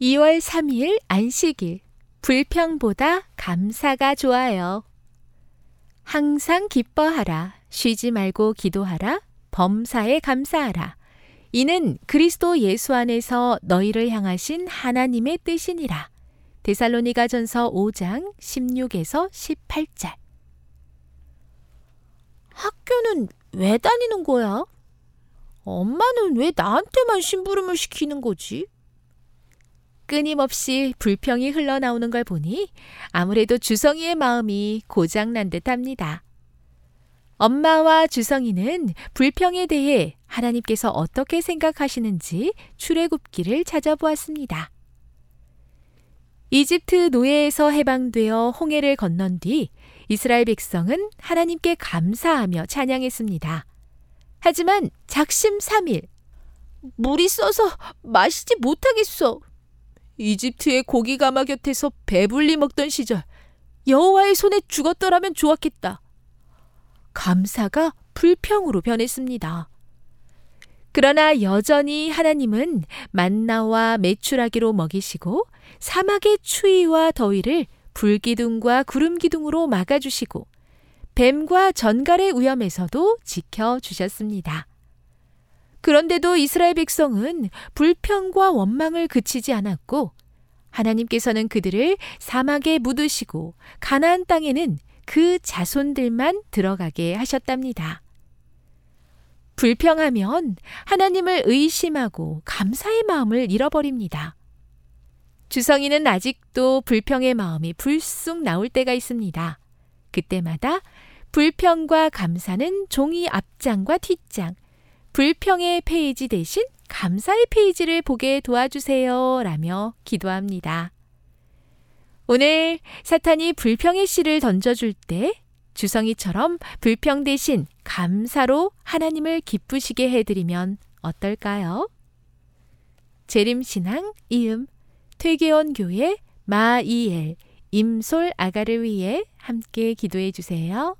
2월 3일 안식일. 불평보다 감사가 좋아요. 항상 기뻐하라. 쉬지 말고 기도하라. 범사에 감사하라. 이는 그리스도 예수 안에서 너희를 향하신 하나님의 뜻이니라. 데살로니가 전서 5장 16에서 18절. 학교는 왜 다니는 거야? 엄마는 왜 나한테만 심부름을 시키는 거지? 끊임없이 불평이 흘러나오는 걸 보니 아무래도 주성이의 마음이 고장난 듯 합니다. 엄마와 주성이는 불평에 대해 하나님께서 어떻게 생각하시는지 출애굽기를 찾아보았습니다. 이집트 노예에서 해방되어 홍해를 건넌 뒤 이스라엘 백성은 하나님께 감사하며 찬양했습니다. 하지만 작심 3일 물이 써서 마시지 못하겠어. 이집트의 고기 가마 곁에서 배불리 먹던 시절 여호와의 손에 죽었더라면 좋았겠다. 감사가 불평으로 변했습니다. 그러나 여전히 하나님은 만나와 메추라기로 먹이시고 사막의 추위와 더위를 불기둥과 구름기둥으로 막아주시고 뱀과 전갈의 위험에서도 지켜주셨습니다. 그런데도 이스라엘 백성은 불평과 원망을 그치지 않았고 하나님께서는 그들을 사막에 묻으시고 가나안 땅에는 그 자손들만 들어가게 하셨답니다. 불평하면 하나님을 의심하고 감사의 마음을 잃어버립니다. 주성이는 아직도 불평의 마음이 불쑥 나올 때가 있습니다. 그때마다 불평과 감사는 종이 앞장과 뒷장, 불평의 페이지 대신 감사의 페이지를 보게 도와주세요. 라며 기도합니다. 오늘 사탄이 불평의 씨를 던져줄 때 주성이처럼 불평 대신 감사로 하나님을 기쁘시게 해드리면 어떨까요? 재림신앙 이음 퇴계원 교회 마이엘 임솔 아가를 위해 함께 기도해 주세요.